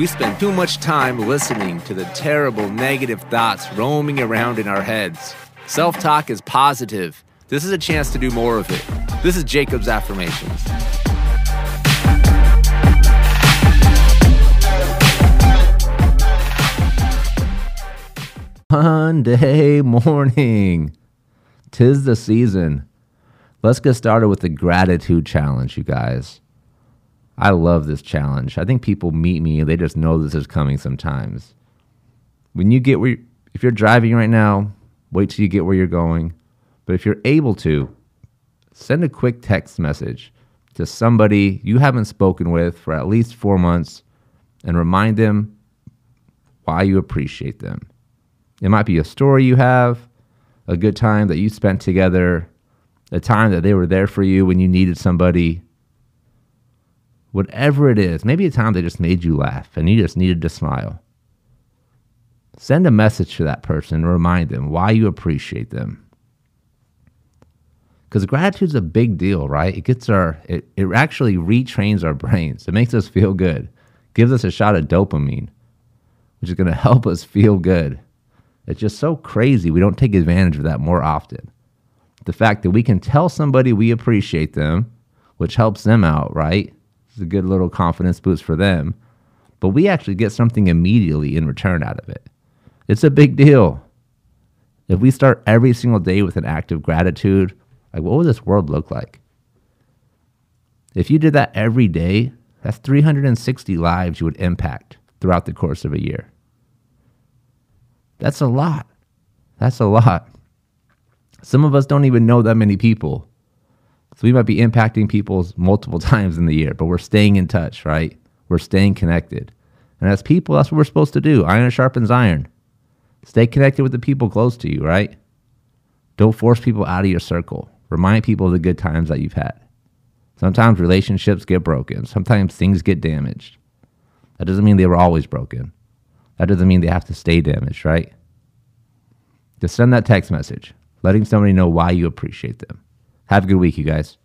We spend too much time listening to the terrible negative thoughts roaming around in our heads. Self talk is positive. This is a chance to do more of it. This is Jacob's Affirmations. Monday morning. Tis the season. Let's get started with the gratitude challenge, you guys. I love this challenge. I think people meet me, they just know this is coming sometimes. When you get where, you, if you're driving right now, wait till you get where you're going. But if you're able to, send a quick text message to somebody you haven't spoken with for at least four months and remind them why you appreciate them. It might be a story you have, a good time that you spent together, a time that they were there for you when you needed somebody. Whatever it is, maybe a time they just made you laugh and you just needed to smile. Send a message to that person and remind them why you appreciate them. Because gratitude is a big deal, right? It gets our, it, it actually retrains our brains. It makes us feel good, gives us a shot of dopamine, which is going to help us feel good. It's just so crazy. We don't take advantage of that more often. The fact that we can tell somebody we appreciate them, which helps them out, right? It's a good little confidence boost for them. But we actually get something immediately in return out of it. It's a big deal. If we start every single day with an act of gratitude, like what would this world look like? If you did that every day, that's 360 lives you would impact throughout the course of a year. That's a lot. That's a lot. Some of us don't even know that many people. So we might be impacting people multiple times in the year, but we're staying in touch, right? We're staying connected. And as people, that's what we're supposed to do. Iron sharpens iron. Stay connected with the people close to you, right? Don't force people out of your circle. Remind people of the good times that you've had. Sometimes relationships get broken. Sometimes things get damaged. That doesn't mean they were always broken. That doesn't mean they have to stay damaged, right? Just send that text message, letting somebody know why you appreciate them. Have a good week, you guys.